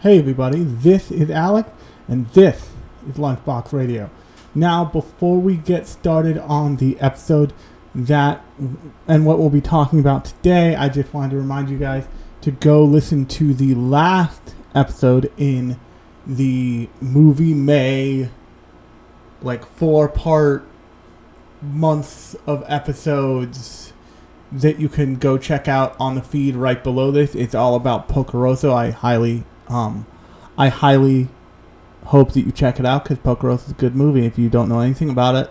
Hey everybody, this is Alec, and this is Lunchbox Radio. Now, before we get started on the episode that and what we'll be talking about today, I just wanted to remind you guys to go listen to the last episode in the movie May, like four part months of episodes that you can go check out on the feed right below this. It's all about Porco Rosso. I highly, um, I highly hope that you check it out because Porco Rosso is a good movie. If you don't know anything about it,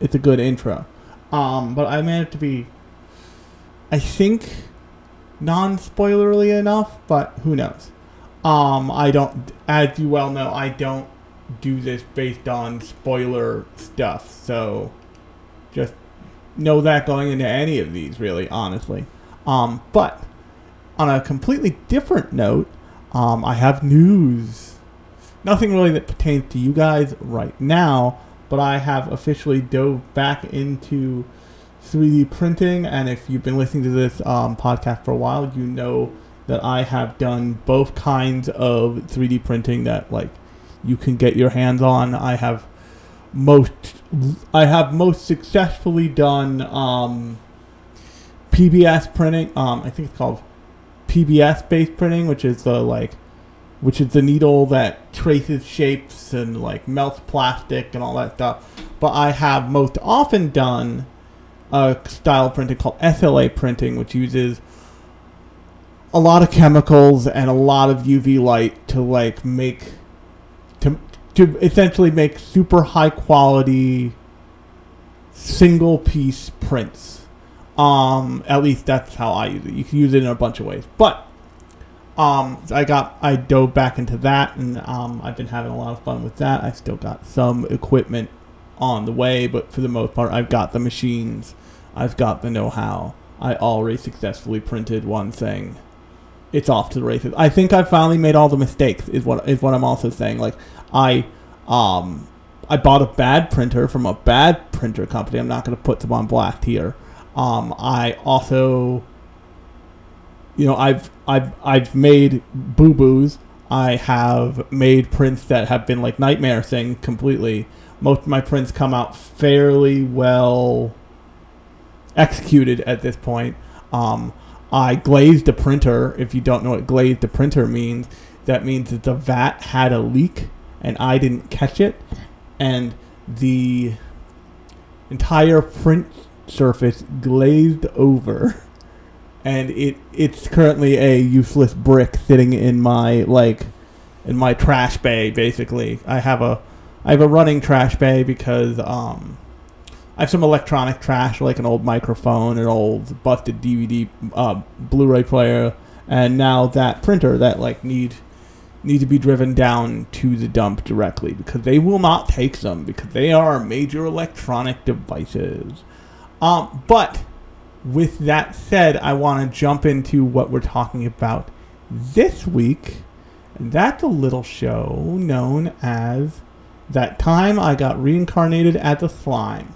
it's a good intro. Um, but I managed to be, I think, non-spoilerly enough, but who knows? Um, I don't, as you well know, I don't do this based on spoiler stuff. So, just know that going into any of these, really, honestly. Um, but on a completely different note, um, I have news. Nothing really that pertains to you guys right now, but I have officially dove back into 3D printing, and if you've been listening to this um, podcast for a while, you know that I have done both kinds of 3D printing that like you can get your hands on. I have most I have most successfully done um, PBS printing. Um, I think it's called PBS based printing, which is the like which is the needle that traces shapes and like melts plastic and all that stuff. But I have most often done a style printing called SLA printing, which uses a lot of chemicals and a lot of UV light to like make to to essentially make super high quality single piece prints. Um, at least that's how I use it. You can use it in a bunch of ways, but um, I got I dove back into that, and um, I've been having a lot of fun with that. I still got some equipment on the way, but for the most part, I've got the machines, I've got the know-how. I already successfully printed one thing. It's off to the races. I think I finally made all the mistakes. Is what is what I'm also saying. Like I, um, I bought a bad printer from a bad printer company. I'm not going to put them on blast here. Um, I also you know, I've I've I've made boo boos. I have made prints that have been like nightmare things completely. Most of my prints come out fairly well executed at this point. Um, I glazed a printer. If you don't know what glazed a printer means, that means that the vat had a leak and I didn't catch it, and the entire print surface glazed over. and it it's currently a useless brick sitting in my like in my trash bay basically i have a i have a running trash bay because um i have some electronic trash like an old microphone an old busted dvd uh, blu-ray player and now that printer that like need need to be driven down to the dump directly because they will not take them because they are major electronic devices um but with that said, I want to jump into what we're talking about this week. And that's a little show known as That Time I Got Reincarnated as a Slime.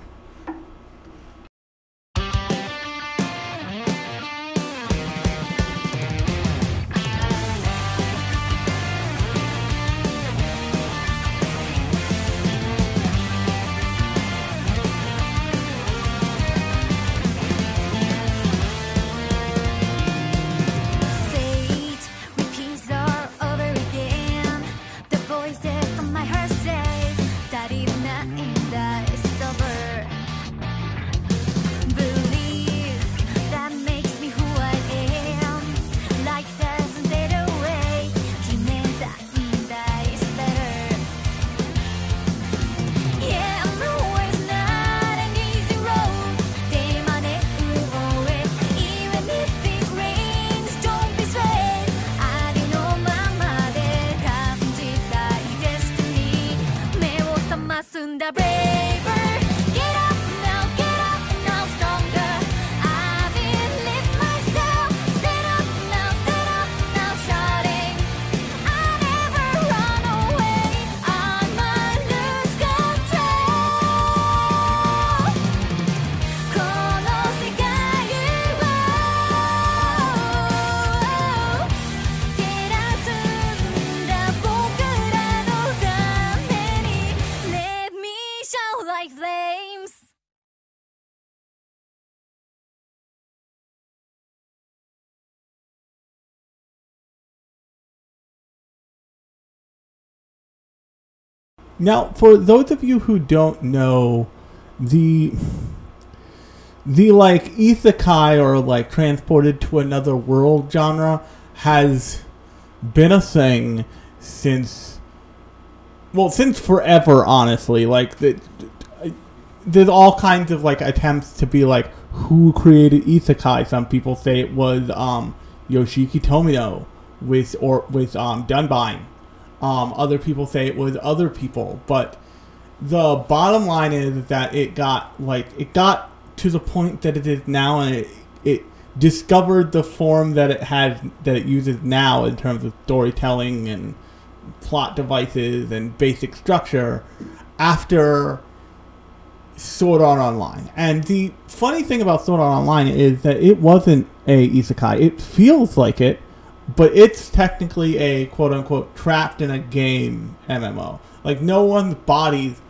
Now, for those of you who don't know, the the like isekai or like transported to another world genre has been a thing since well since forever honestly. Like the, there's all kinds of like attempts to be like who created isekai. Some people say it was um yoshiki tomino with or with um dunbine um other people say it was other people but the bottom line is that it got like it got to the point that it is now and it, it discovered the form that it has that it uses now in terms of storytelling and plot devices and basic structure after Sword Art Online. And the funny thing about Sword Art Online is that it wasn't a isekai. It feels like it, but it's technically a quote unquote trapped in a game MMO. Like no one's bodies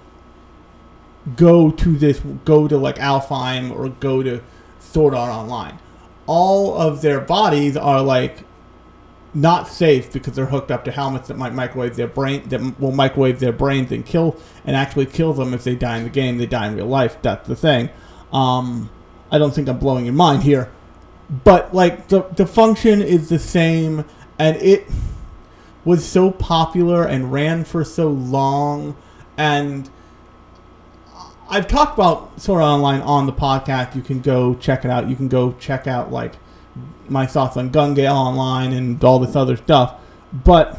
go to this go to like Alfheim or go to Sword Art Online. All of their bodies are like not safe because they're hooked up to helmets that might microwave their brain that will microwave their brains and kill and actually kill them if they die in the game. They die in real life. That's the thing. Um, I don't think I'm blowing your mind here, but like the the function is the same, and it was so popular and ran for so long, and I've talked about Sword Art Online on the podcast. You can go check it out. You can go check out like my thoughts on Gun Gale Online and all this other stuff. But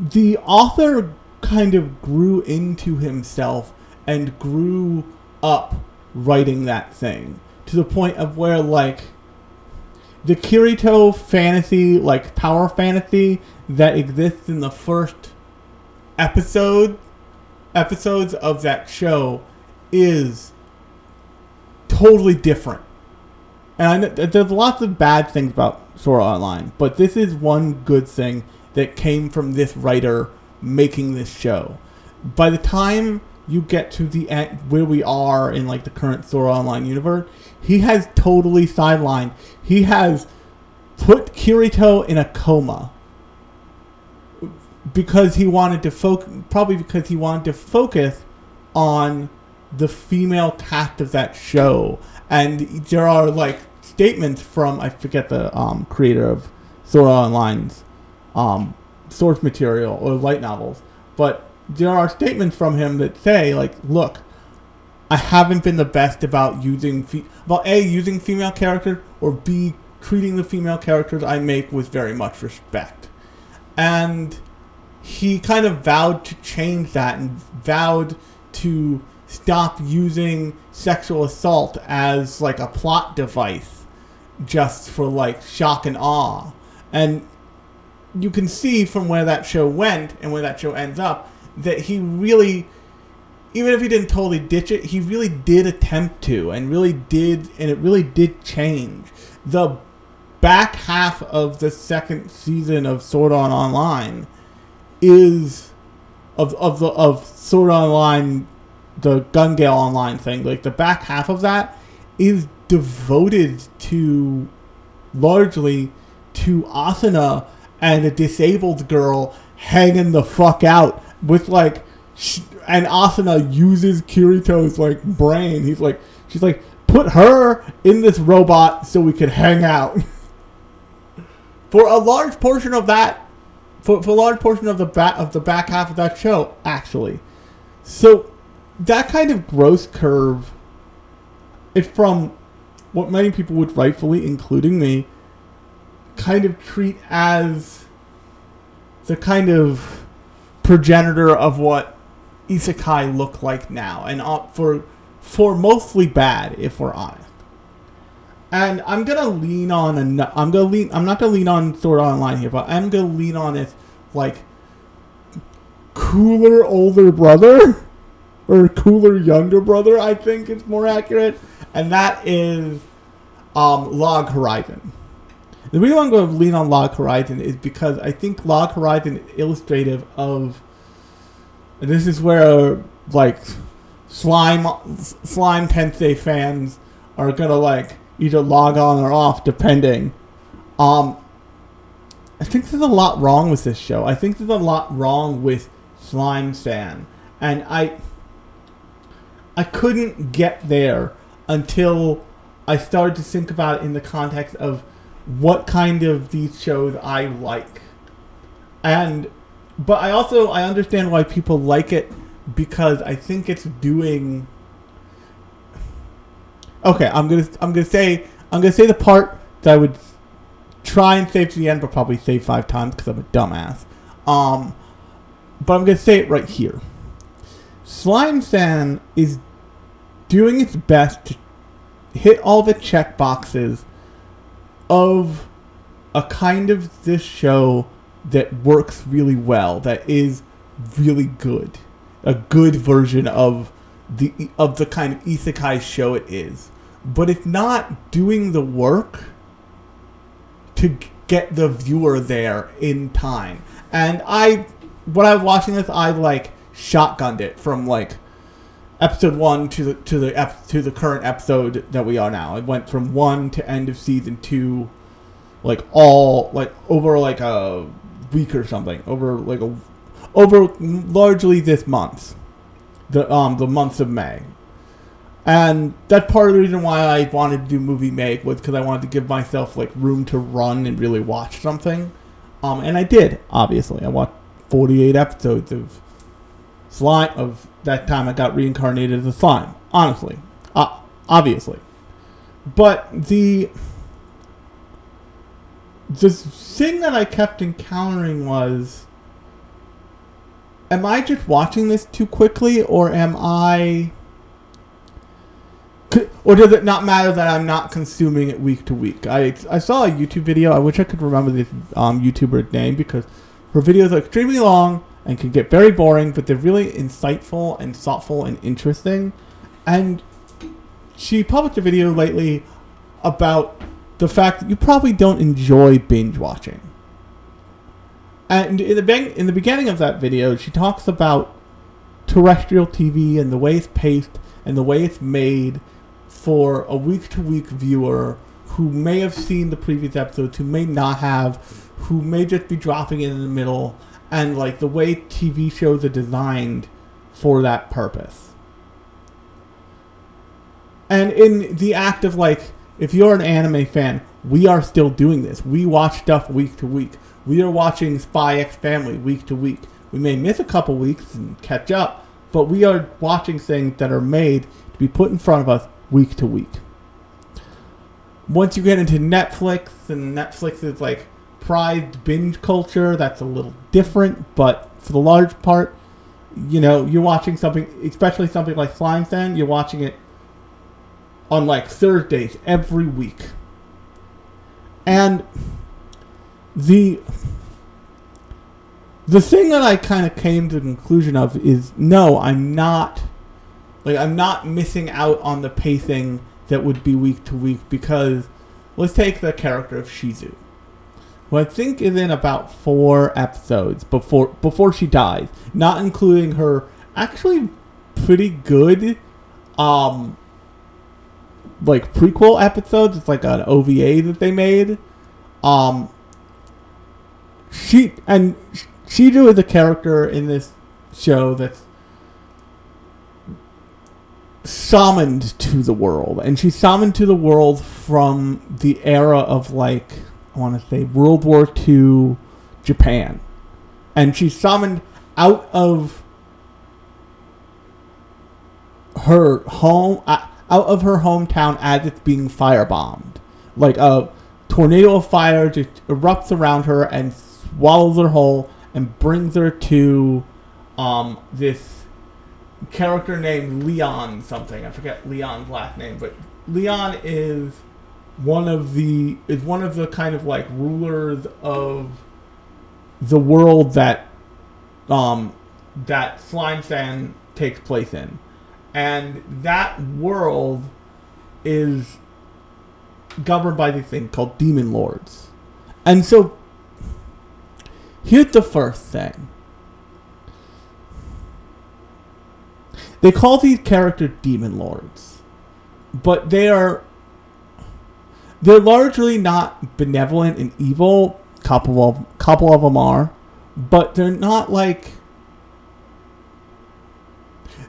the author kind of grew into himself and grew up writing that thing to the point of where like the Kirito fantasy, like power fantasy that exists in the first episode episodes of that show is totally different. And I know there's lots of bad things about Sword Online, but this is one good thing that came from this writer making this show. By the time you get to the end where we are in like the current Sword Online universe, he has totally sidelined. He has put Kirito in a coma because he wanted to focus, probably because he wanted to focus on the female cast of that show. And there are like statements from I forget the um, creator of Sword Art Online's um, source material or light novels, but there are statements from him that say like, look, I haven't been the best about using fe- about a using female characters or b treating the female characters I make with very much respect, and he kind of vowed to change that and vowed to stop using sexual assault as like a plot device just for like shock and awe. And you can see from where that show went and where that show ends up that he really even if he didn't totally ditch it, he really did attempt to and really did and it really did change. The back half of the second season of Sword Art Online is of of the of Sword Online, the Gun Gale Online thing. Like the back half of that is devoted to largely to Asuna and a disabled girl hanging the fuck out with like, and Asuna uses Kirito's like brain. He's like, she's like, put her in this robot so we could hang out. For a large portion of that for, for a large portion of the back of the back half of that show, actually. So that kind of gross curve is from what many people would rightfully, including me, kind of treat as the kind of progenitor of what isekai look like now, and uh, for for mostly bad, if we're honest. And I'm gonna lean on an, I'm gonna lean I'm not gonna lean on Sword Online here, but I'm gonna lean on it like cooler older brother or cooler younger brother, I think is more accurate. And that is um, Log Horizon. The reason I'm going to lean on Log Horizon is because I think Log Horizon is illustrative of. This is where like slime slime Tensei fans are gonna like either log on or off depending. Um, I think there's a lot wrong with this show. I think there's a lot wrong with Slime fan, and I I couldn't get there until I started to think about it in the context of what kind of these shows I like. And but I also I understand why people like it because I think it's doing Okay, I'm going to I'm going to say I'm going to say the part that I would try and save to the end but probably say 5 times cuz I'm a dumbass. Um but I'm going to say it right here. Slime Stan is doing its best to hit all the check boxes of a kind of this show that works really well, that is really good, a good version of the of the kind of isekai show it is, but it's not doing the work to get the viewer there in time. And I, when I was watching this, I like shotgunned it from like episode one to the to the ep- to the current episode that we are now. It went from one to end of season two, like all like over like a week or something. Over like a over largely this month, the um the months of May. And that's part of the reason why I wanted to do movie May was because I wanted to give myself like room to run and really watch something. Um, and I did. Obviously, I watched 48 episodes of slime of that time I got reincarnated as a slime. Honestly, uh, obviously, but the the thing that I kept encountering was, am I just watching this too quickly, or am I Or does it not matter that I'm not consuming it week to week? I, I saw a YouTube video. I wish I could remember this um, YouTuber's name because her videos are extremely long and can get very boring, but they're really insightful and thoughtful and interesting. And she published a video lately about the fact that you probably don't enjoy binge watching. And in the be- in the beginning of that video, she talks about terrestrial TV and the way it's paced and the way it's made for a week to week viewer who may have seen the previous episodes, who may not have, who may just be dropping in in the middle, and like the way TV shows are designed for that purpose. And in the act of like, if you're an anime fan, we are still doing this. We watch stuff week to week. We are watching Spy X Family week to week. We may miss a couple weeks and catch up, but we are watching things that are made to be put in front of us week to week. Once you get into Netflix, and Netflix is like prized binge culture, that's a little different, but for the large part, you know, you're watching something, especially something like Slime Stan, you're watching it on like Thursdays every week. And the the thing that I kind of came to the conclusion of is no, I'm not like I'm not missing out on the pacing that would be week to week because let's take the character of Shizu. Who I think is in about four episodes before before she dies, not including her actually pretty good um like prequel episodes. It's like an OVA that they made. Um, she and Sh- Shizu is a character in this show that's summoned to the world, and she's summoned to the world from the era of like I want to say World War II Japan, and she's summoned out of her home out of her hometown as it's being firebombed. Like a tornado of fire just erupts around her and swallows her whole and brings her to um, this character named Leon something. I forget Leon's last name, but Leon is one of the is one of the kind of like rulers of the world that um that Slime Stan takes place in. And that world is governed by this thing called demon lords. And so here's the first thing. They call these characters demon lords. But they are they're largely not benevolent and evil. Couple of couple of them are, but they're not like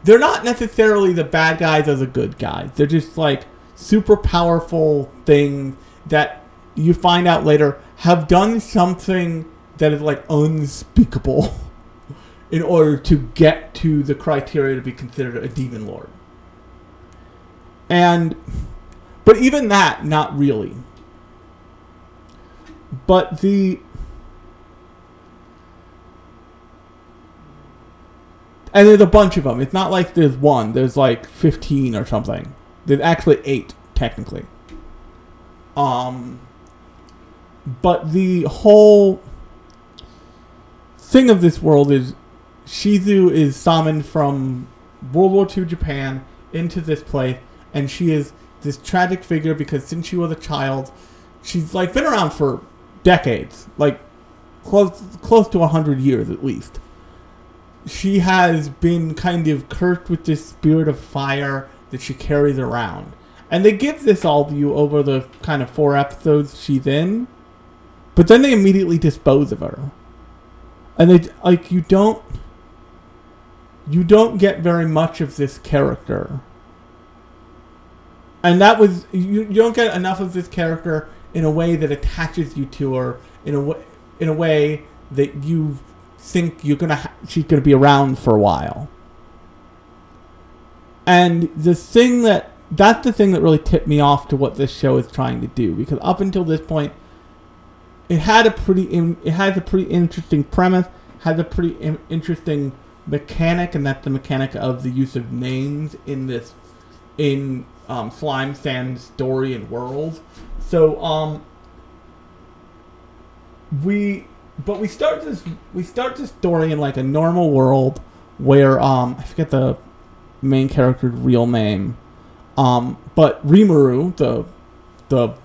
they're not necessarily the bad guys or the good guys. They're just like super powerful things that you find out later have done something that is like unspeakable in order to get to the criteria to be considered a demon lord. And but even that not really. But the and there's a bunch of them. It's not like there's one. There's like 15 or something. There's actually 8 technically. Um but the whole thing of this world is Shizu is summoned from World War II Japan into this place, and she is this tragic figure because since she was a child, she's like been around for decades, like close close to hundred years at least. She has been kind of cursed with this spirit of fire that she carries around, and they give this all to you over the kind of four episodes she's in, but then they immediately dispose of her, and they like you don't you don't get very much of this character. And that was you, you don't get enough of this character in a way that attaches you to her in a way in a way that you think you're gonna ha- she's gonna be around for a while. And the thing that that's the thing that really tipped me off to what this show is trying to do because up until this point, it had a pretty in, it has a pretty interesting premise, has a pretty in, interesting mechanic, and that's the mechanic of the use of names in this in um, Slime Sand's story and world. So um, we but we start this we start this story in like a normal world where um I forget the main character's real name. Um, but Rimuru, the the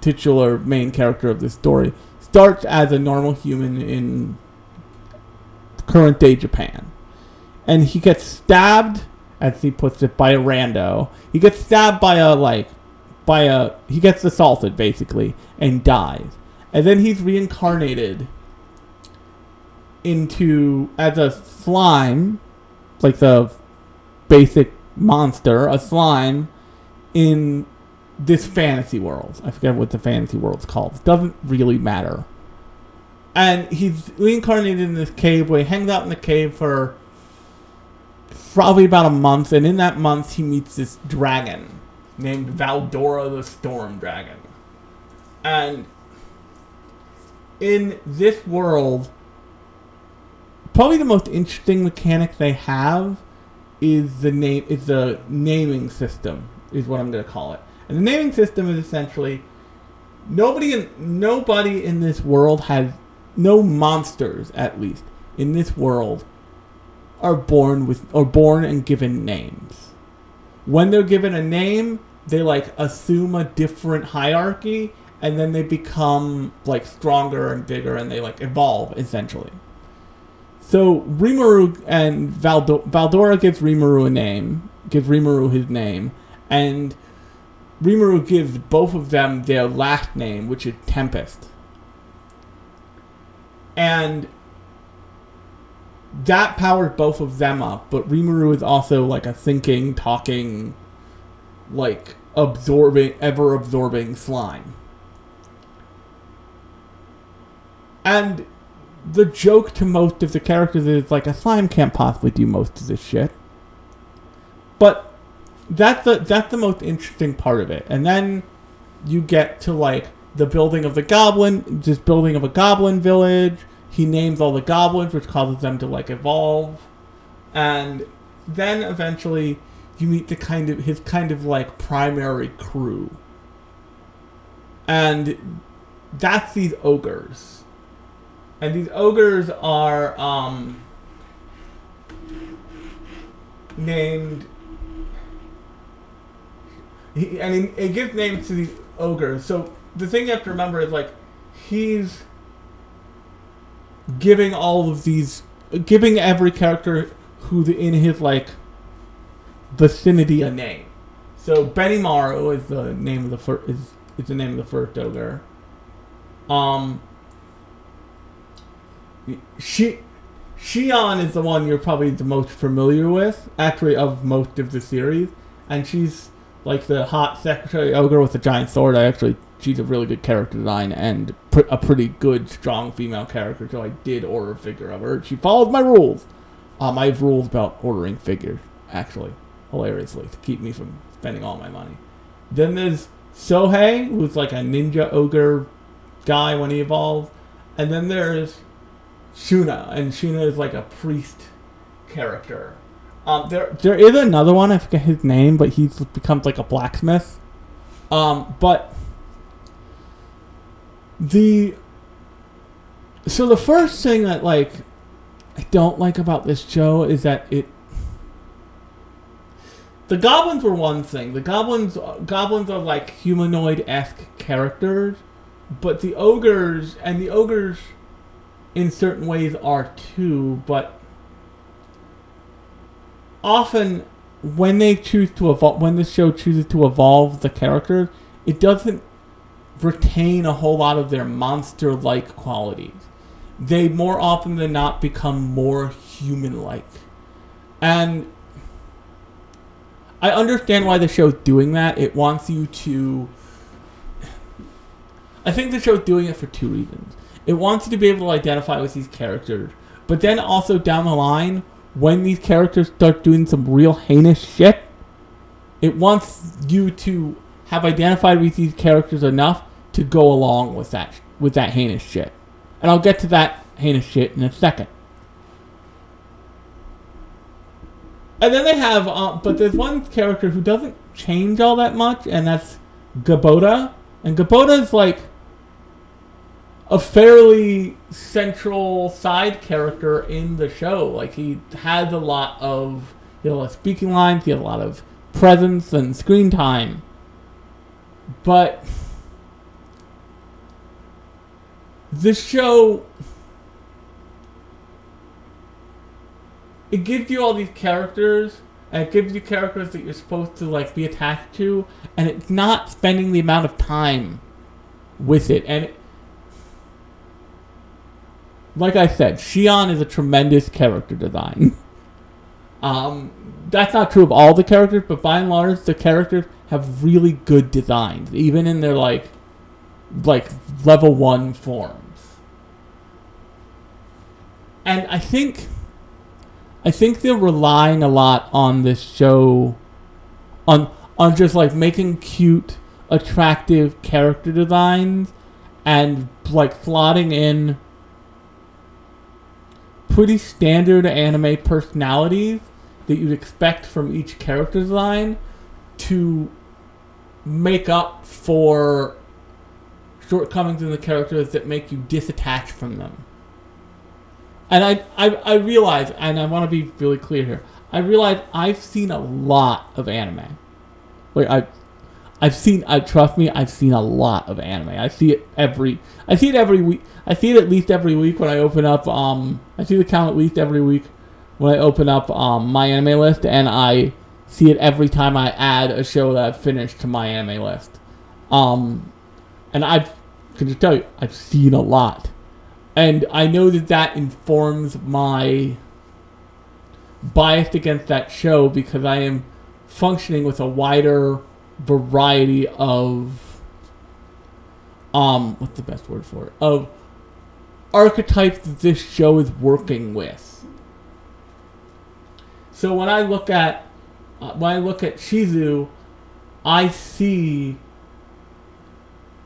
titular main character of this story, starts as a normal human in current day Japan. And he gets stabbed, as he puts it, by a rando. He gets stabbed by a like by a he gets assaulted basically and dies. And then he's reincarnated into as a slime, like the basic monster, a slime in this fantasy world. I forget what the fantasy world's called. It doesn't really matter. And he's reincarnated in this cave where he hangs out in the cave for probably about a month. And in that month, he meets this dragon named Veldora the Storm Dragon. And in this world, probably the most interesting mechanic they have is the name is the naming system is what I'm going to call it. And the naming system is essentially nobody in nobody in this world has no monsters at least in this world are born with or born and given names. When they're given a name, they like assume a different hierarchy and then they become like stronger and bigger and they like evolve essentially. So Rimuru and Valdo- Veldora gives Rimuru a name, gives Rimuru his name, and Rimuru gives both of them their last name, which is Tempest. And that powers both of them up, but Rimuru is also like a thinking, talking, like absorbing, ever absorbing slime. And the joke to most of the characters is like a slime can't possibly do most of this shit. But that's the that's the most interesting part of it. And then you get to like the building of the goblin, this building of a goblin village. He names all the goblins, which causes them to like evolve. And then eventually you meet the kind of his kind of like primary crew. And that's these ogres. And these ogres are um, named. He, and he gives names to these ogres. So the thing you have to remember is like he's giving all of these, giving every character who's in his like vicinity a name. So Benimaru is the name of the first is, is the name of the first ogre. Um, she Shion is the one you're probably the most familiar with, actually, of most of the series. And she's like the hot secretary ogre with the giant sword. I actually, she's a really good character design and pr- a pretty good, strong female character. So I did order a figure of her. She followed my rules. Um, I have rules about ordering figures, actually, hilariously, to keep me from spending all my money. Then there's Souei, who's like a ninja ogre guy when he evolves. And then there's Shuna, and Shuna is like a priest character. Um, there, there is another one. I forget his name, but he becomes like a blacksmith. Um, but the so the first thing that like I don't like about this show is that it the goblins were one thing. The goblins goblins are like humanoid esque characters, but the ogres and the ogres in certain ways are too, but often when they choose to evolve when the show chooses to evolve the characters, it doesn't retain a whole lot of their monster like qualities. They more often than not become more human like. And I understand why the show's doing that. It wants you to I think the show's doing it for two reasons. It wants you to be able to identify with these characters, but then also down the line, when these characters start doing some real heinous shit, it wants you to have identified with these characters enough to go along with that with that heinous shit. And I'll get to that heinous shit in a second. And then they have, uh, but there's one character who doesn't change all that much, and that's Gaboda. And Gaboda is like a fairly central side character in the show. Like he has a lot of lot of speaking lines, he has a lot of presence and screen time. But this show it gives you all these characters and it gives you characters that you're supposed to like be attached to and it's not spending the amount of time with it and it, like I said, Shion is a tremendous character design. um, that's not true of all the characters, but by and large, the characters have really good designs, even in their like, like level one forms. And I think, I think they're relying a lot on this show, on on just like making cute, attractive character designs, and like slotting in pretty standard anime personalities that you'd expect from each character design to make up for shortcomings in the characters that make you disattach from them. And I, I, I realize, and I want to be really clear here, I realize I've seen a lot of anime. Like I, I've seen. I trust me. I've seen a lot of anime. I see it every. I see it every week. I see it at least every week when I open up. Um, I see the count at least every week when I open up um, my anime list, and I see it every time I add a show that I've finished to my anime list. Um, and I've can just tell you, I've seen a lot, and I know that that informs my bias against that show because I am functioning with a wider variety of um what's the best word for it? Of archetypes that this show is working with. So when i look at uh, when i look at shizu i see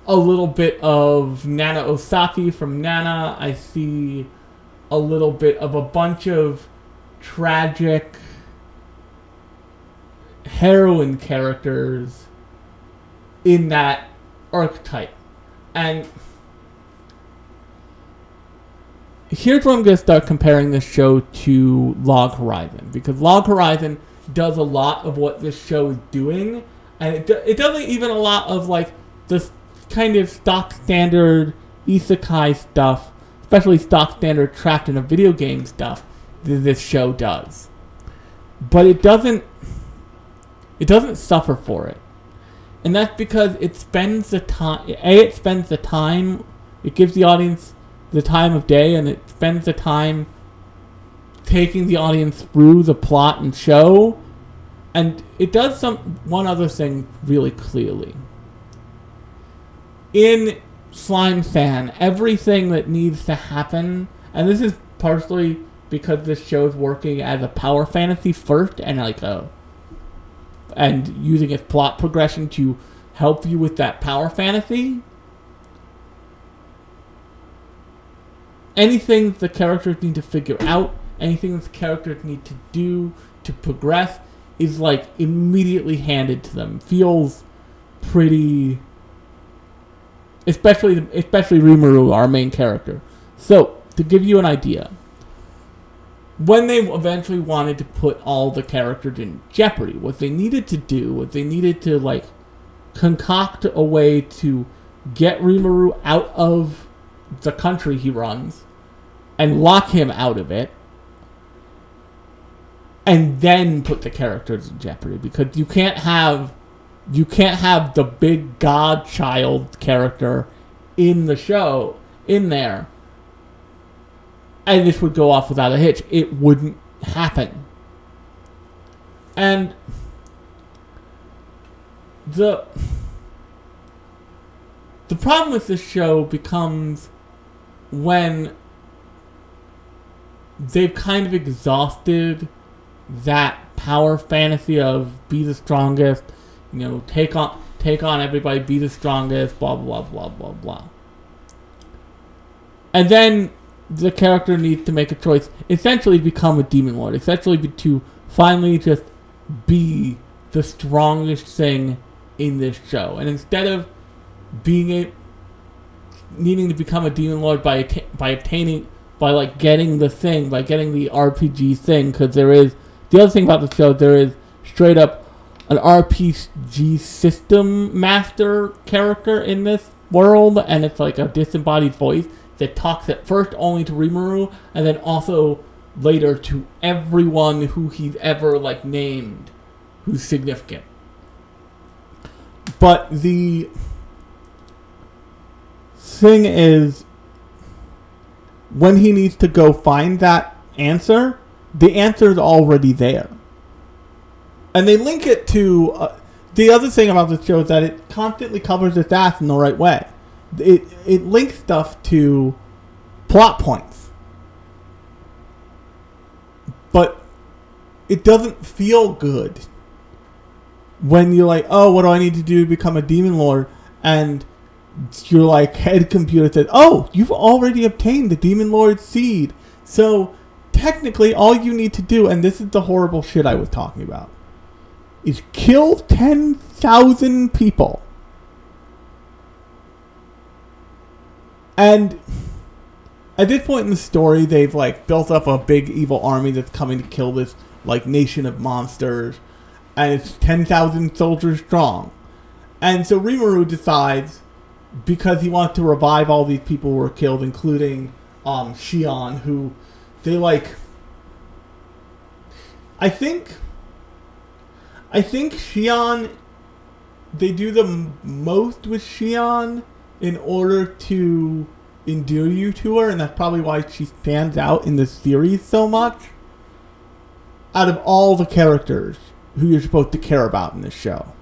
a little bit of nana osaki from nana i see a little bit of a bunch of tragic heroine characters in that archetype. And here's where I'm going to start comparing this show to Log Horizon. Because Log Horizon does a lot of what this show is doing. And it, do, it does even a lot of like the kind of stock standard isekai stuff, especially stock standard trapped in a video game stuff that this show does. But it doesn't it doesn't suffer for it. And that's because it spends the time A it spends the time it gives the audience the time of day and it spends the time taking the audience through the plot and show. And it does some one other thing really clearly. In Slime Fan, everything that needs to happen, and this is partially because this show is working as a power fantasy first and like a and using its plot progression to help you with that power fantasy. Anything the characters need to figure out, anything the characters need to do to progress is like immediately handed to them. Feels pretty especially especially Rimuru, our main character. So, to give you an idea, when they eventually wanted to put all the characters in jeopardy, what they needed to do was they needed to like concoct a way to get Rimuru out of the country he runs and lock him out of it and then put the characters in jeopardy because you can't have you can't have the big godchild character in the show in there. And this would go off without a hitch. It wouldn't happen. And the the problem with this show becomes when they've kind of exhausted that power fantasy of be the strongest, you know, take on take on everybody, be the strongest, blah blah blah blah blah. And then the character needs to make a choice, essentially become a demon lord, essentially to finally just be the strongest thing in this show. And instead of being a needing to become a demon lord by by obtaining by like getting the thing by getting the RPG thing because there is the other thing about the show there is straight up an RPG system master character in this world and it's like a disembodied voice that talks at first only to Rimuru and then also later to everyone who he's ever like named who's significant but the thing is, when he needs to go find that answer, the answer is already there. And they link it to uh, the other thing about the show is that it constantly covers its ass in the right way. It it links stuff to plot points, but it doesn't feel good when you're like, oh, what do I need to do to become a demon lord? And your like head computer says, oh, you've already obtained the demon lord seed. So technically, all you need to do, and this is the horrible shit I was talking about, is kill ten thousand people. And at this point in the story, they've like built up a big evil army that's coming to kill this like nation of monsters and it's 10,000 soldiers strong. And so Rimuru decides, because he wants to revive all these people who were killed, including um, Shion, who they like. I think. I think Shion. They do the most with Shion in order to endear you to her, and that's probably why she stands out in the series so much. Out of all the characters who you're supposed to care about in this show.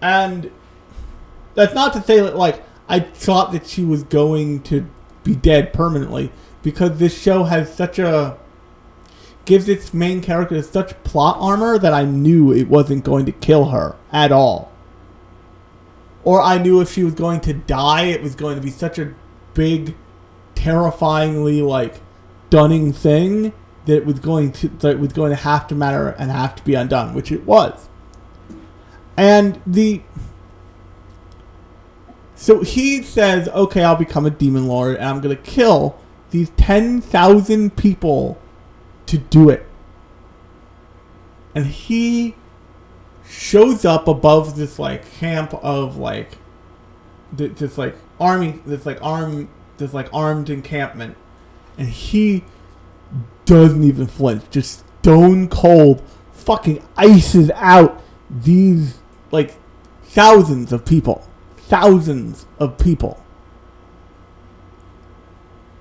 And that's not to say that like I thought that she was going to be dead permanently because this show has such a gives its main character such plot armor that I knew it wasn't going to kill her at all. Or I knew if she was going to die, it was going to be such a big, terrifyingly like dunning thing that it was going to that was going to have to matter and have to be undone, which it was. And the so he says, "Okay, I'll become a demon lord, and I'm gonna kill these ten thousand people to do it." And he shows up above this like camp of like this like army, this like arm, this like armed encampment, and he doesn't even flinch, just stone cold, fucking ices out these like thousands of people, thousands of people.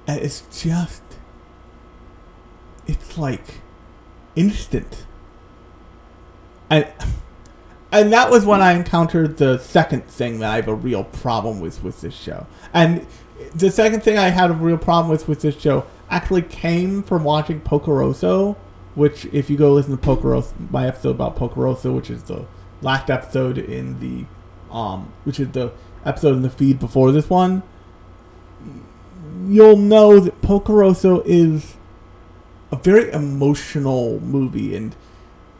And it's just it's like instant. And and that was when I encountered the second thing that I have a real problem with with this show. And the second thing I had a real problem with with this show actually came from watching Porco Rosso, which if you go listen to Porco Rosso, my episode about Porco Rosso, which is the last episode in the um, which is the episode in the feed before this one, you'll know that Porco Rosso is a very emotional movie and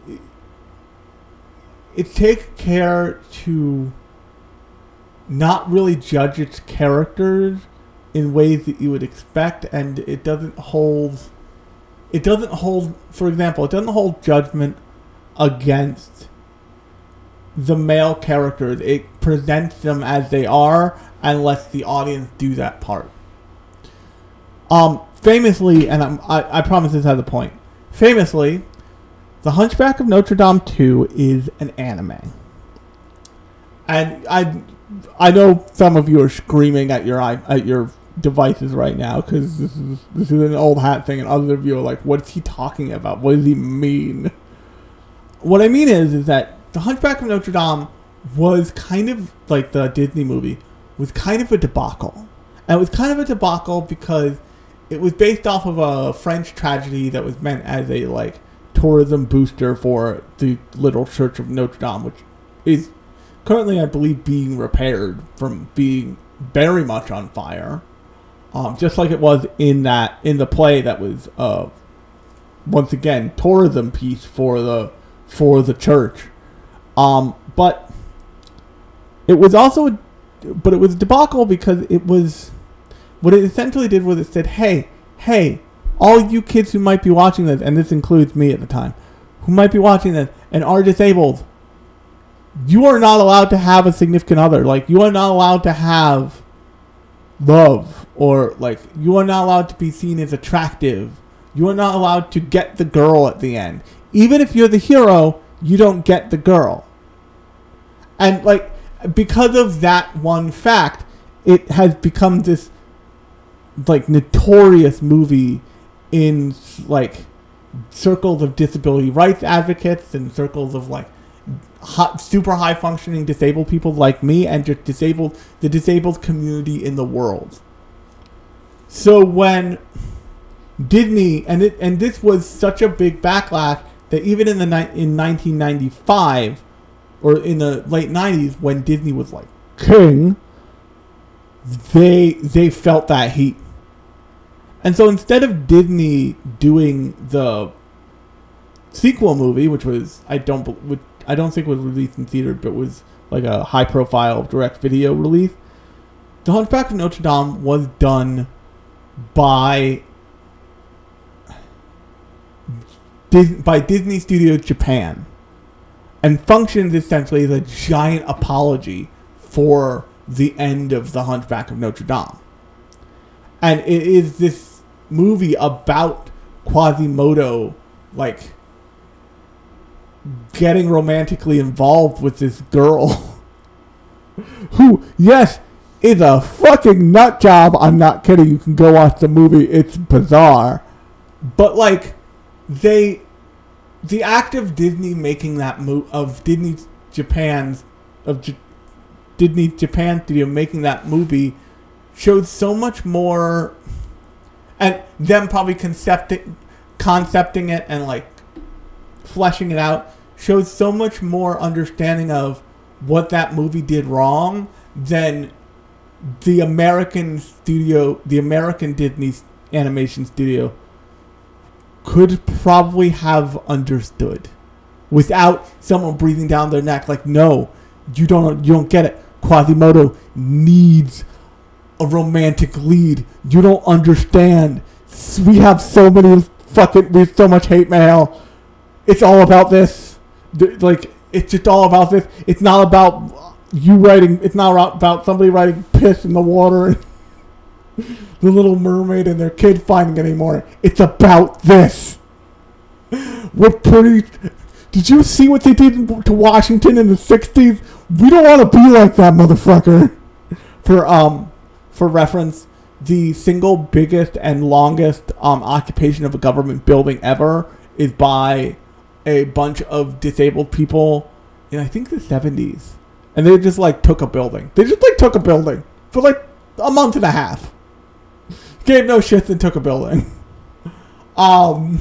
it- it takes care to not really judge its characters in ways that you would expect and it doesn't hold it doesn't hold for example it doesn't hold judgment against the male characters. It presents them as they are and lets the audience do that part. Um famously and I'm, I, I promise this has a point. Famously the hunchback of notre dame 2 is an anime. And i i know some of you are screaming at your at your devices right now because this is this is an old hat thing and other of you are like what's he talking about? What does he mean? What i mean is is that the hunchback of notre dame was kind of like the disney movie was kind of a debacle. And it was kind of a debacle because it was based off of a french tragedy that was meant as a like tourism booster for the little church of notre dame which is currently i believe being repaired from being very much on fire um, just like it was in that in the play that was uh, once again tourism piece for the for the church. Um, but it was also but it was a debacle because it was what it essentially did was it said hey hey all you kids who might be watching this and this includes me at the time who might be watching this and are disabled you are not allowed to have a significant other. Like you are not allowed to have love or like you are not allowed to be seen as attractive. You are not allowed to get the girl at the end. Even if you're the hero you don't get the girl. And like because of that one fact it has become this like notorious movie in like circles of disability rights advocates and circles of like hot, super high functioning disabled people like me and just disabled the disabled community in the world. So when Disney and it and this was such a big backlash that even in the ni- in 1995 or in the late 90s when Disney was like king they they felt that heat. And so instead of Disney doing the sequel movie, which was I don't which I don't think was released in theater, but was like a high profile direct video release. The Hunchback of Notre Dame was done by by Disney Studios Japan, and functions essentially as a giant apology for the end of the Hunchback of Notre Dame. And it is this movie about Quasimodo, like getting romantically involved with this girl who, yes, is a fucking nut job. I'm not kidding. You can go watch the movie. It's bizarre. But like they the act of Disney making that move of Disney Japan's of J- Disney Japan studio making that movie showed so much more and them probably concepting concepting it and like fleshing it out showed so much more understanding of what that movie did wrong than the American studio, the American Disney animation studio could probably have understood without someone breathing down their neck like no you don't you don't get it. Quasimodo needs a romantic lead you don't understand we have so many fucking we have so much hate mail it's all about this like it's just all about this it's not about you writing it's not about somebody writing piss in the water and the little mermaid and their kid finding it anymore it's about this we're pretty. Did you see what they did to Washington in the '60s? We don't want to be like that, motherfucker. For um, for reference, the single biggest and longest um, occupation of a government building ever is by a bunch of disabled people in I think the 70s. And they just like took a building. They just like took a building for like a month and a half. Gave no shits and took a building. Um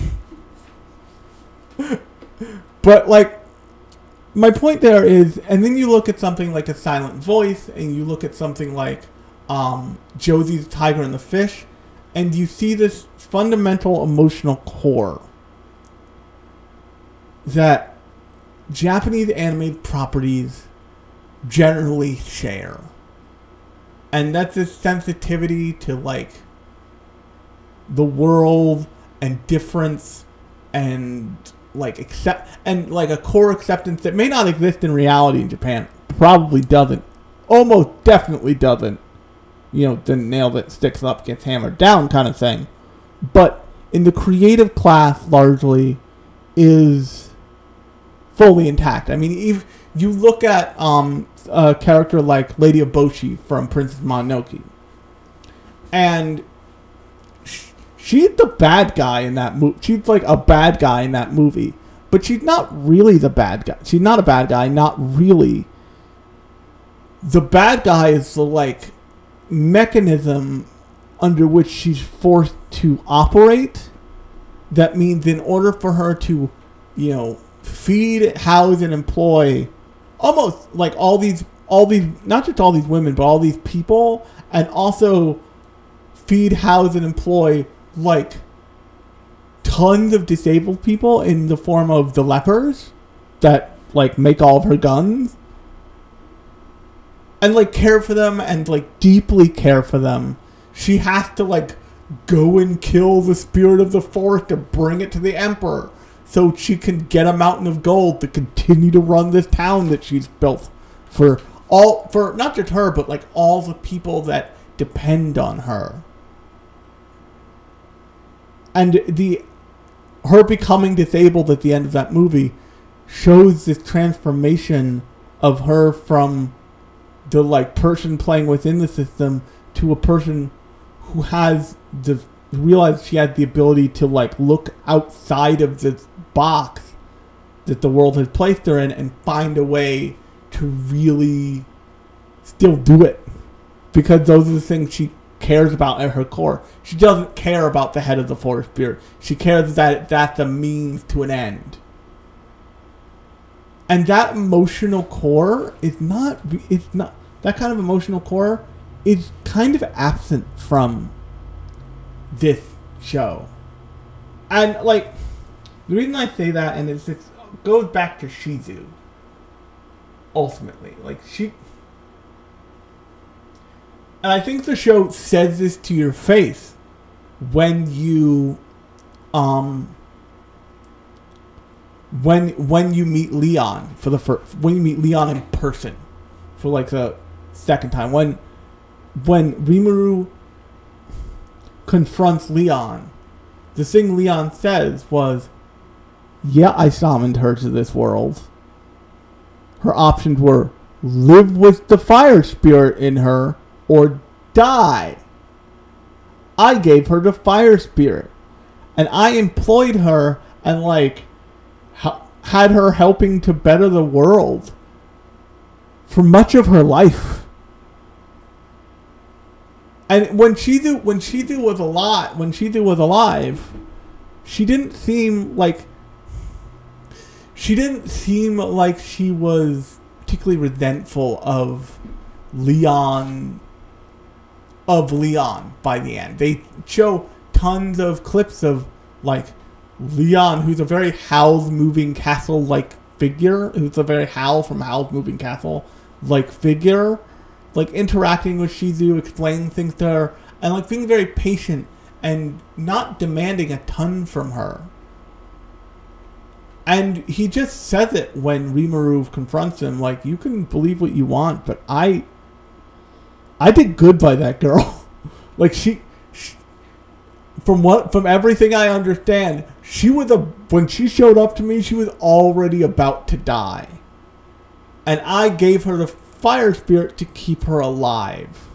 but like my point there is and then you look at something like a silent voice and you look at something like um the Tiger and the Fish and you see this fundamental emotional core that Japanese animated properties generally share. And that's this sensitivity to like the world and difference and like accept and like a core acceptance that may not exist in reality in Japan. Probably doesn't. Almost definitely doesn't. You know, the nail that sticks up gets hammered down kind of thing. But in the creative class largely is fully intact. I mean, if you look at um, a character like Lady Eboshi from Princess Mononoke, and she's the bad guy in that movie. She's like a bad guy in that movie, but she's not really the bad guy. She's not a bad guy, not really. The bad guy is the like mechanism under which she's forced to operate. That means in order for her to, you know, feed, house, and employ almost like all these, all these, not just all these women, but all these people, and also feed, house, and employ like tons of disabled people in the form of the lepers that like make all of her guns and like care for them and like deeply care for them. She has to like go and kill the spirit of the forest to bring it to the emperor so she can get a mountain of gold to continue to run this town that she's built for all for not just her but like all the people that depend on her. And the her becoming disabled at the end of that movie shows this transformation of her from the like person playing within the system to a person who has the realize she has the ability to like look outside of this box that the world has placed her in and find a way to really still do it because those are the things she cares about at her core. She doesn't care about the head of the forest spirit. She cares that that's a means to an end. And that emotional core is not it's not that kind of emotional core is kind of absent from this show. And like the reason I say that and it's it goes back to Shizu. Ultimately. Like she and I think the show says this to your face when you um when when you meet Leon for the first when you meet Leon in person for like the second time when when Rimuru confronts Leon the thing Leon says was yeah I summoned her to this world her options were live with the fire spirit in her or die. I gave her the fire spirit. And I employed her and, like, ha- had her helping to better the world for much of her life. And when Shizu, when Shizu was alive, when Shizu was alive, she didn't seem like she didn't seem like she was particularly resentful of Leon of Leon by the end. They show tons of clips of like Leon, who's a very Howl's Moving Castle like figure, who's a very Howl from Howl's Moving Castle like figure, like interacting with Shizu, explaining things to her, and like being very patient and not demanding a ton from her. And he just says it when Rimuru confronts him, like, you can believe what you want, but I I did good by that girl. like she, she, from what from everything I understand, she was a when she showed up to me, she was already about to die. And I gave her the fire spirit to keep her alive.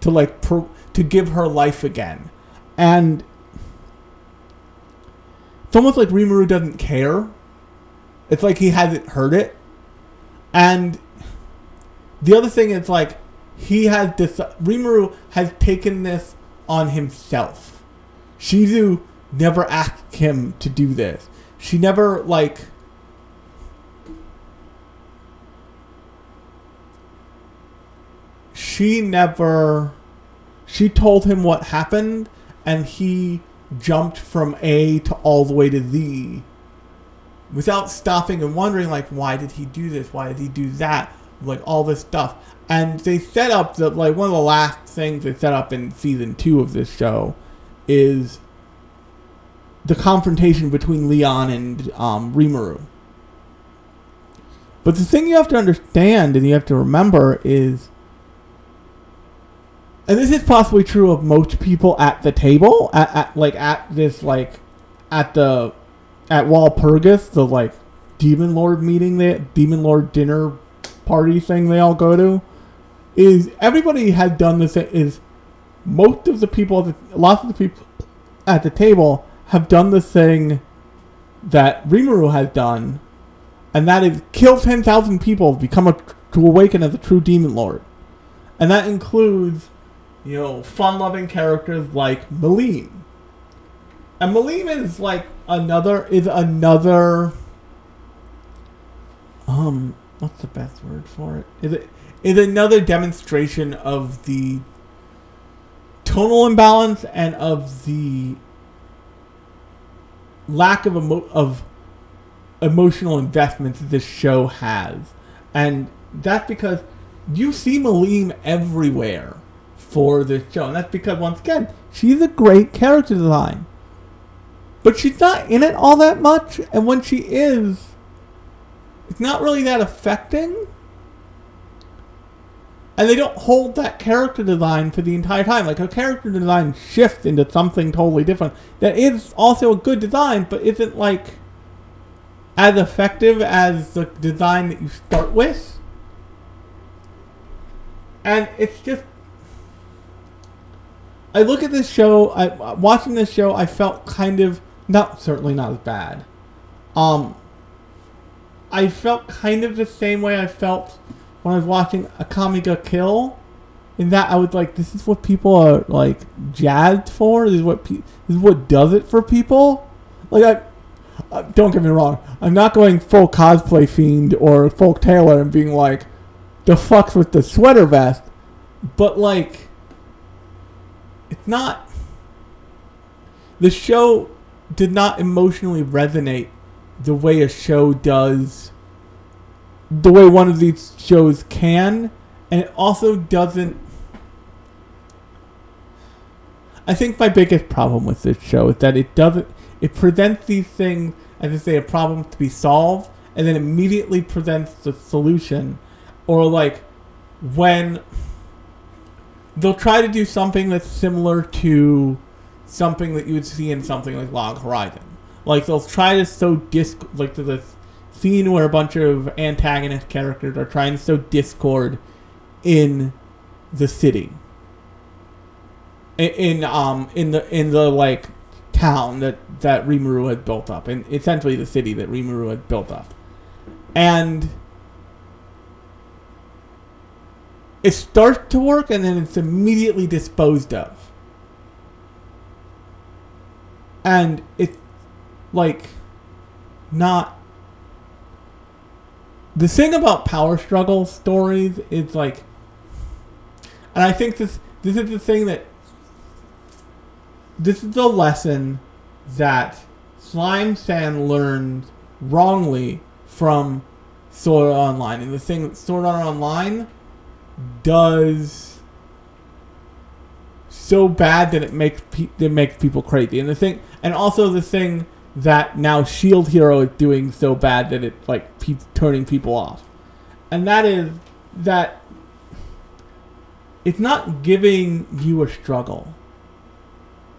To like pro, to give her life again. And it's almost like Rimuru doesn't care. It's like he hasn't heard it. And the other thing is like he has this Rimuru has taken this on himself. Shizu never asked him to do this. She never like she never she told him what happened and he jumped from A to all the way to Z without stopping and wondering like why did he do this? Why did he do that? Like all this stuff. And they set up the like one of the last things they set up in season two of this show is the confrontation between Leon and um, Rimuru. But the thing you have to understand and you have to remember is, and this is possibly true of most people at the table, at, at like at this like at the at Walpurgis, the like demon lord meeting, they demon lord dinner party thing they all go to, is everybody has done this. Is most of the people, the, lots of the people at the table have done the thing that Rimuru has done, and that is kill 10,000 people, become a, to awaken as a true demon lord. And that includes, you know, fun-loving characters like Malim. And Malim is like another, is another, um, what's the best word for it? Is it, is another demonstration of the tonal imbalance and of the lack of emo- of emotional investment that this show has, and that's because you see Malim everywhere for this show, and that's because once again she's a great character design, but she's not in it all that much, and when she is, it's not really that affecting. And they don't hold that character design for the entire time. Like her character design shifts into something totally different. That is also a good design, but isn't like as effective as the design that you start with. And it's just I look at this show, I watching this show, I felt kind of not certainly not as bad. Um I felt kind of the same way I felt when I was watching Akame ga Kill. In that I was like, this is what people are like jazzed for. This is what pe- this is what does it for people. Like I, uh, don't get me wrong, I'm not going full cosplay fiend or folk Taylor and being like, the fucks with the sweater vest, but like, it's not. The show did not emotionally resonate the way a show does the way one of these shows can and it also doesn't I think my biggest problem with this show is that it doesn't it presents these things as if they a problem to be solved and then immediately presents the solution or like when they'll try to do something that's similar to something that you would see in something like Log Horizon. Like they'll try to sow disc like to this scene where a bunch of antagonist characters are trying to sow discord in the city. In, um in the in the like town that that Rimuru had built up, and essentially the city that Rimuru had built up, and it starts to work, and then it's immediately disposed of, and it's like not the thing about power struggle stories is like and I think this this is the thing that this is the lesson that Slime San learned wrongly from Sword Online. And the thing that Sword Art Online does so bad that it makes pe- it makes people crazy. And the thing and also the thing that now Shield Hero is doing so bad that it's like pe- turning people off, and that is that it's not giving you a struggle.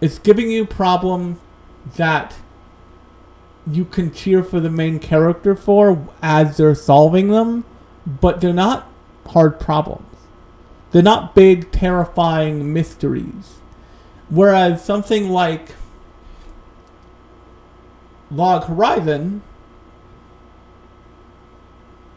It's giving you problems that you can cheer for the main character for as they're solving them, but they're not hard problems. They're not big, terrifying mysteries. Whereas something like Log Horizon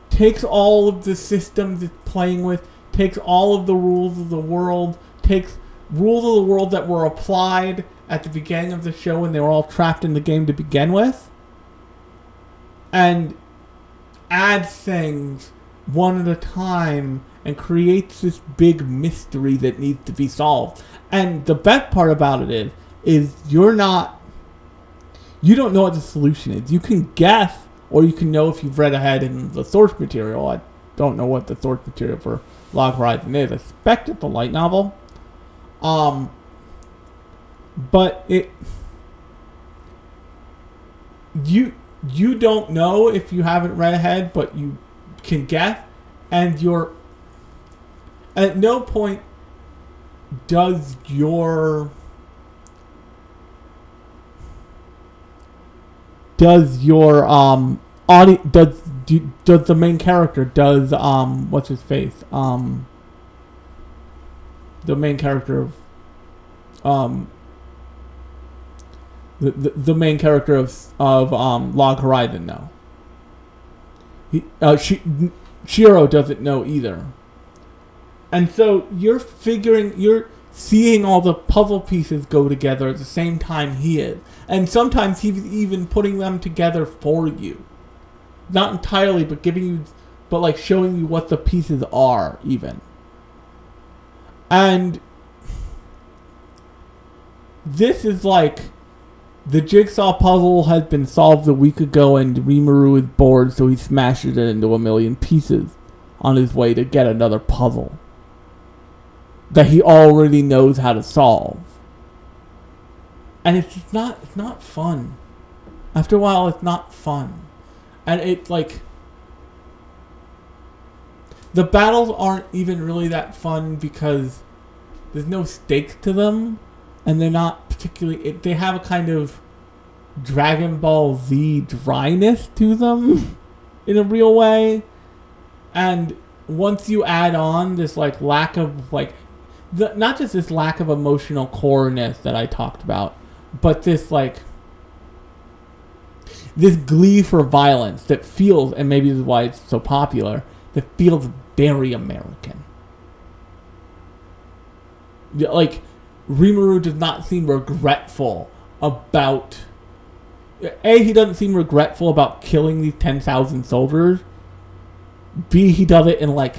takes all of the systems it's playing with, takes all of the rules of the world, takes rules of the world that were applied at the beginning of the show when they were all trapped in the game to begin with, and adds things one at a time and creates this big mystery that needs to be solved. And the best part about it is, is you're not, you don't know what the solution is. You can guess, or you can know if you've read ahead in the source material. I don't know what the source material for Log Horizon is. I suspect it's a light novel. Um, but it, you you don't know if you haven't read ahead, but you can guess, and you're at no point does your does your um audi does do, does the main character does um what's his face um the main character of um the, the, the main character of of um Log Horizon know. He uh she, Shiro doesn't know either. And so you're figuring you're seeing all the puzzle pieces go together at the same time he is. And sometimes he's even putting them together for you. Not entirely, but giving you but like showing you what the pieces are even. And this is like the jigsaw puzzle has been solved a week ago and Rimuru is bored so he smashes it into a million pieces on his way to get another puzzle that he already knows how to solve. And it's just not it's not fun. After a while it's not fun. And it like the battles aren't even really that fun because there's no stakes to them and they're not particularly it, they have a kind of Dragon Ball Z dryness to them in a real way. And once you add on this like lack of like the, not just this lack of emotional coreness that I talked about, but this like this glee for violence that feels and maybe this is why it's so popular, that feels very American. Like Rimuru does not seem regretful about A, he doesn't seem regretful about killing these 10,000 soldiers. B, he does it in like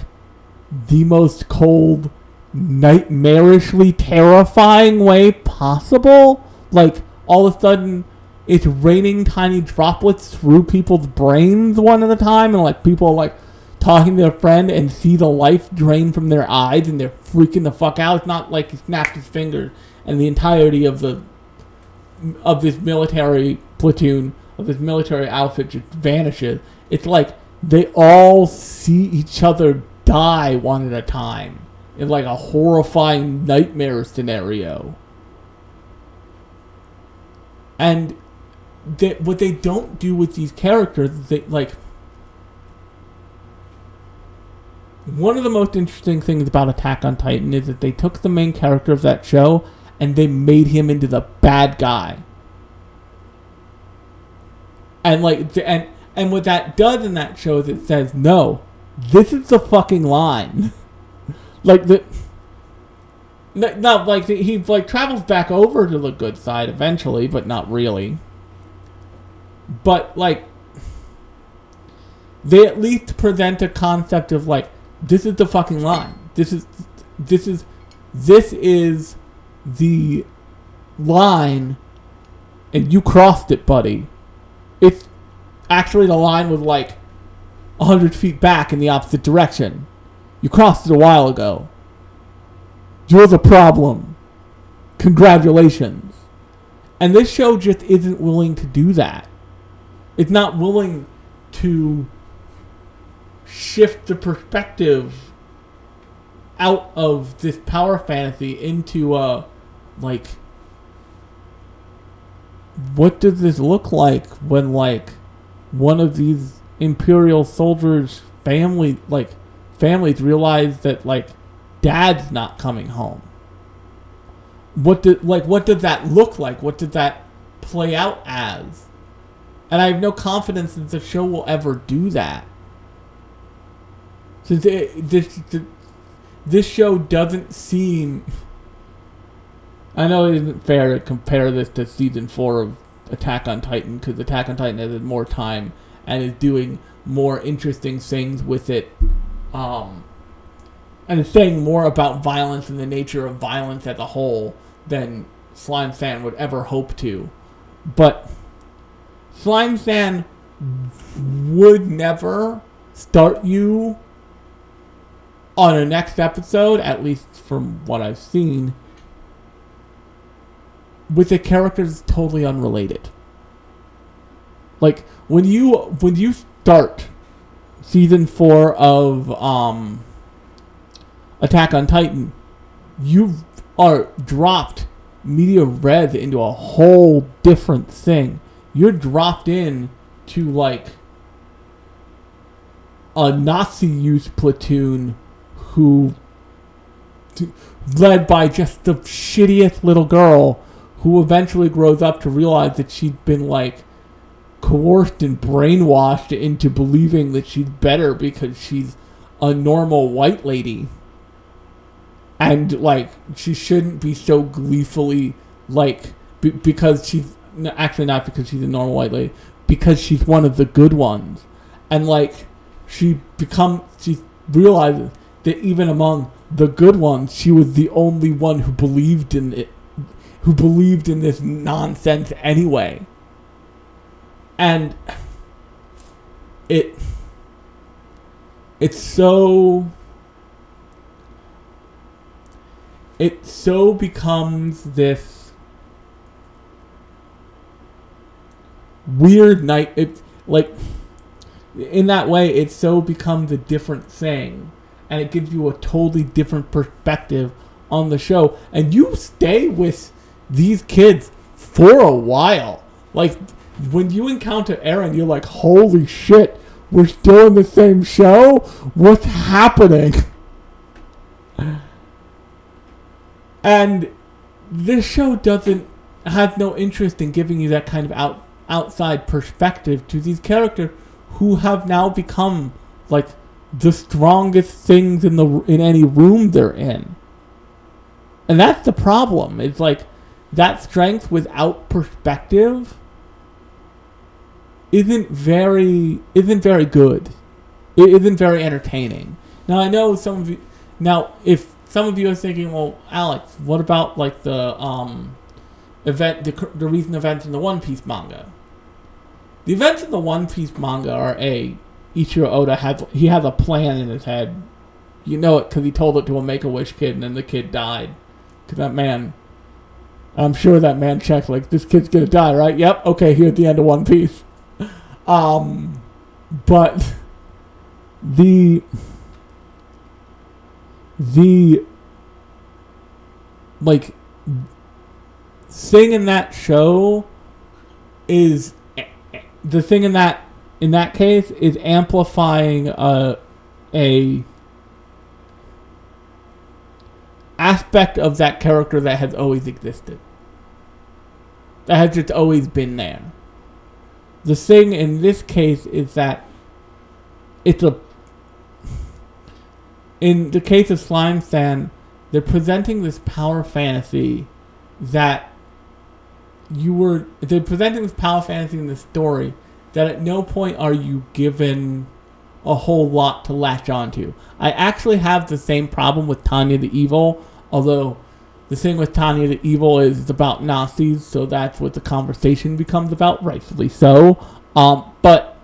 the most cold, nightmarishly terrifying way possible. Like all of a sudden it's raining tiny droplets through people's brains one at a time and like people are like talking to their friend and see the life drain from their eyes and they're freaking the fuck out. It's not like he snapped his fingers and the entirety of the of this military platoon of this military outfit just vanishes. It's like they all see each other die one at a time in like a horrifying nightmare scenario. And they, what they don't do with these characters they like one of the most interesting things about Attack on Titan is that they took the main character of that show and they made him into the bad guy. And like and and what that does in that show is it says, "No, this is the fucking line." like the no, like he like travels back over to the good side eventually, but not really. But like they at least present a concept of like this is the fucking line. This is this is this is the line and you crossed it, buddy. It's actually the line was like a hundred feet back in the opposite direction. You crossed it a while ago. You're the problem. Congratulations. And this show just isn't willing to do that. It's not willing to shift the perspective out of this power fantasy into uh like what does this look like when like one of these imperial soldiers family like families realize that like dad's not coming home? What did like what did that look like? What did that play out as? And I have no confidence that the show will ever do that. Since it, this this show doesn't seem. I know it isn't fair to compare this to season four of Attack on Titan because Attack on Titan has more time and is doing more interesting things with it. Um, and saying more about violence and the nature of violence as a whole than Slime Fan would ever hope to. But Slime Fan would never start you on a next episode, at least from what I've seen, with a character that's totally unrelated. Like when you when you start season four of um, Attack on Titan, you are dropped media red into a whole different thing. You're dropped in to like a Nazi youth platoon who led by just the shittiest little girl who eventually grows up to realize that she'd been like coerced and brainwashed into believing that she's better because she's a normal white lady. And like she shouldn't be so gleefully like b- because she's actually not because she's a normal white lady because she's one of the good ones. And like she become she realizes that even among the good ones she was the only one who believed in it who believed in this nonsense anyway and it it's so it so becomes this weird night it like in that way it so becomes a different thing. And it gives you a totally different perspective on the show. And you stay with these kids for a while. Like when you encounter Eren you're like holy shit we're still in the same show what's happening and this show doesn't has no interest in giving you that kind of out outside perspective to these characters who have now become like the strongest things in the in any room they're in. And that's the problem. It's like that strength without perspective isn't very isn't very good. It isn't very entertaining. Now I know some of you now if some of you are thinking, well, Alex, what about like the um event the the recent events in the One Piece manga? The events in the One Piece manga are a Ichiro Oda has he has a plan in his head. You know it because he told it to a Make a Wish kid, and then the kid died. Because that man, I'm sure that man checked like this kid's gonna die, right? Yep. Okay, here at the end of One Piece. Um, but the the like thing in that show is eh, eh, the thing in that in that case is amplifying a a aspect of that character that has always existed. That has just always been there the thing in this case is that it's a in the case of slime fan they're presenting this power fantasy that you were they're presenting this power fantasy in the story that at no point are you given a whole lot to latch onto. I actually have the same problem with Tanya the Evil, although the thing with Tanya the Evil is it's about Nazis, so that's what the conversation becomes about, rightfully so. Um, but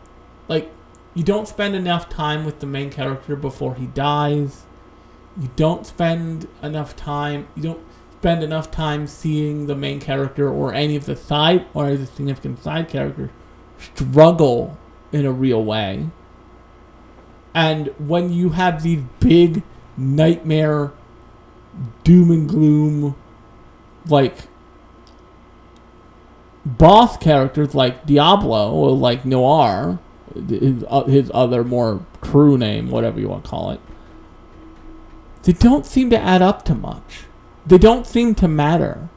like you don't spend enough time with the main character before he dies. You don't spend enough time. You don't spend enough time seeing the main character or any of the side or the significant side characters struggle in a real way. And when you have these big nightmare, doom and gloom, like boss characters like Diablo or like Noir, his, uh, his other more true name, whatever you want to call it. they don't seem to add up to much. They don't seem to matter.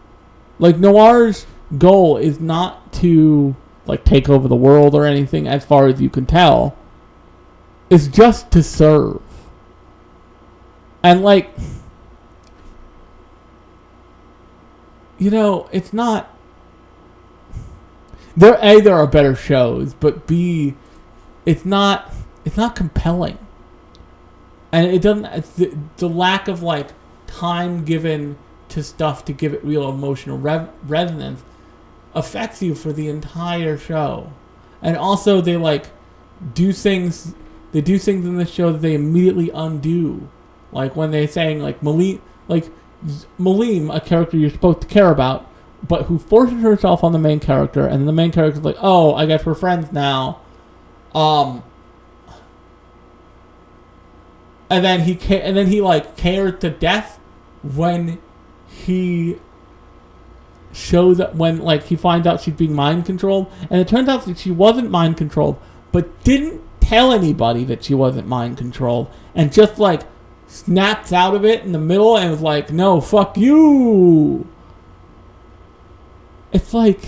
Like Noir's goal is not to like take over the world or anything as far as you can tell. It's just to serve. And like you know, it's not there A there are better shows, but B it's not it's not compelling. And it doesn't the, the lack of like time given to stuff to give it real emotional rev- resonance affects you for the entire show. And also they like do things they do things in the show that they immediately undo. Like when they're saying like Malik like Malim, a character you're supposed to care about, but who forces herself on the main character and the main character's like, "Oh, I guess we're friends now." Um and then he ca- and then he like cared to death when he shows up when like he finds out she's being mind controlled and it turns out that she wasn't mind controlled but didn't tell anybody that she wasn't mind controlled and just like snaps out of it in the middle and was like no fuck you it's like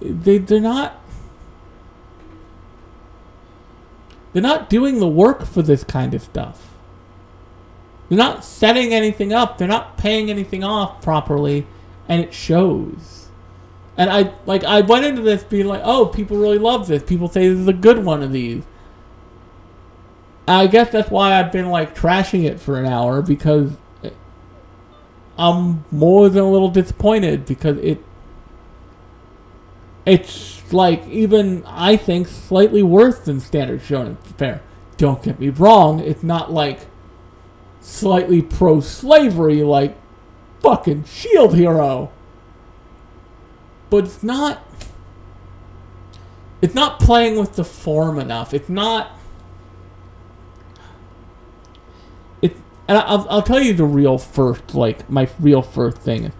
they they're not they're not doing the work for this kind of stuff they're not setting anything up. They're not paying anything off properly, and it shows. And I like I went into this being like, oh, people really love this. People say this is a good one of these. I guess that's why I've been like trashing it for an hour because I'm more than a little disappointed because it it's like even I think slightly worse than standard shonen fare. Don't get me wrong, it's not like slightly pro slavery like fucking Shield Hero. But it's not. It's not playing with the form enough. It's not. It, and I'll, I'll tell you the real first, like, my real first thing.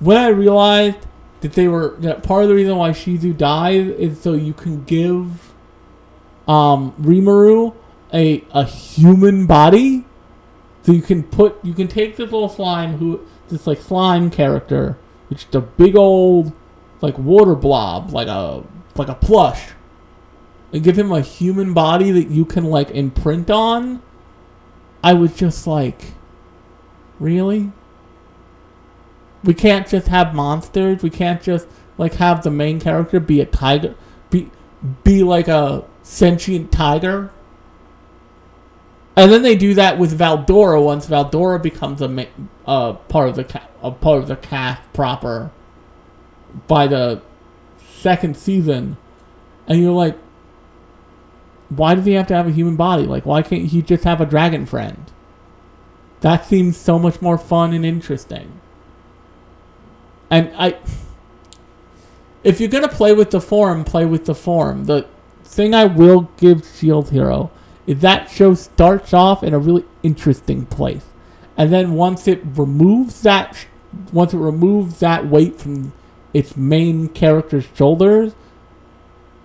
When I realized that they were. That part of the reason why Shizu dies is so you can give. Um, Rimuru a, a human body so you can put you can take this little slime who this like slime character, which is a big old like water blob, like a like a plush, and give him a human body that you can like imprint on. I was just like, really? We can't just have monsters. We can't just like have the main character be a tiger, be be like a sentient tiger. And then they do that with Veldora once Veldora becomes a uh, part of the a part of the cast proper by the second season, and you're like, why does he have to have a human body? Like, why can't he just have a dragon friend? That seems so much more fun and interesting. And I, if you're gonna play with the form, play with the form. The thing I will give Shield Hero is that show starts off in a really interesting place, and then once it removes that, once it removes that weight from its main character's shoulders,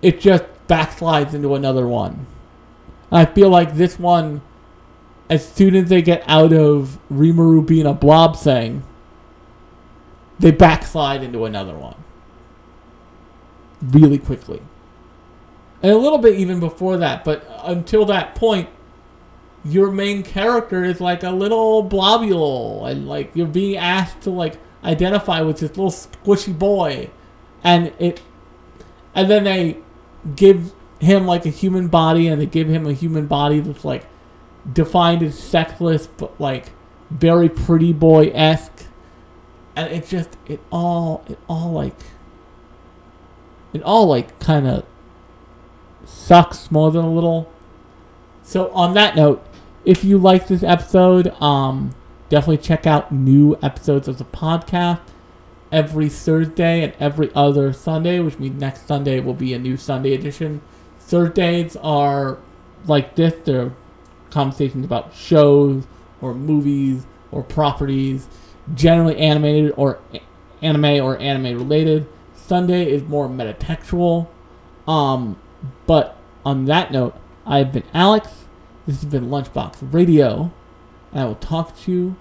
it just backslides into another one. I feel like this one, as soon as they get out of Rimuru being a blob thing, they backslide into another one really quickly. And a little bit even before that, but until that point, your main character is like a little blobule, and like you're being asked to like identify with this little squishy boy, and it, and then they give him like a human body, and they give him a human body that's like defined as sexless, but like very pretty boy esque, and it just it all it all like it all like kind of sucks more than a little. So on that note, if you like this episode, um, definitely check out new episodes of the podcast every Thursday and every other Sunday, which means next Sunday will be a new Sunday edition. Thursdays are like this; they're conversations about shows or movies or properties, generally animated or anime or anime related. Sunday is more metatextual. Um, but on that note, I've been Alex, This has been Lunchbox Radio. And I will talk to you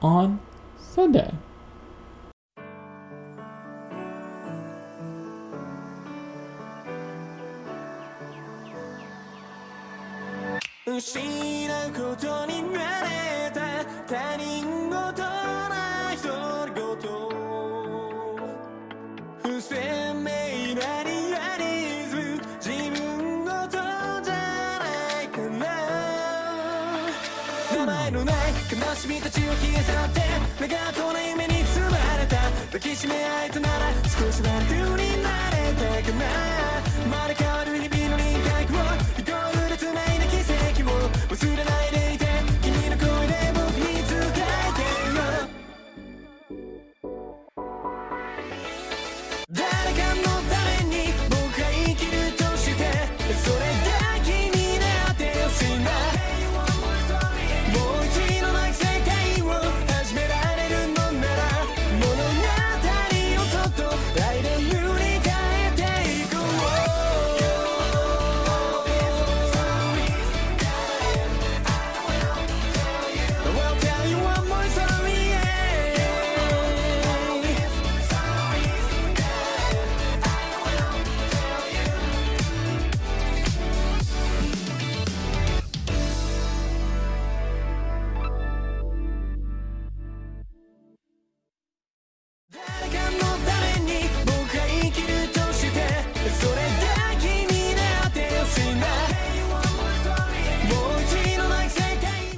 on Sunday. 失うことに慣れた他人事な独り言不鮮明なリアリズム自分ごとじゃないかな名前のない悲しみたちを消え去って長遠な夢に包まれた抱きしめ合えたなら少しは楽になれたかな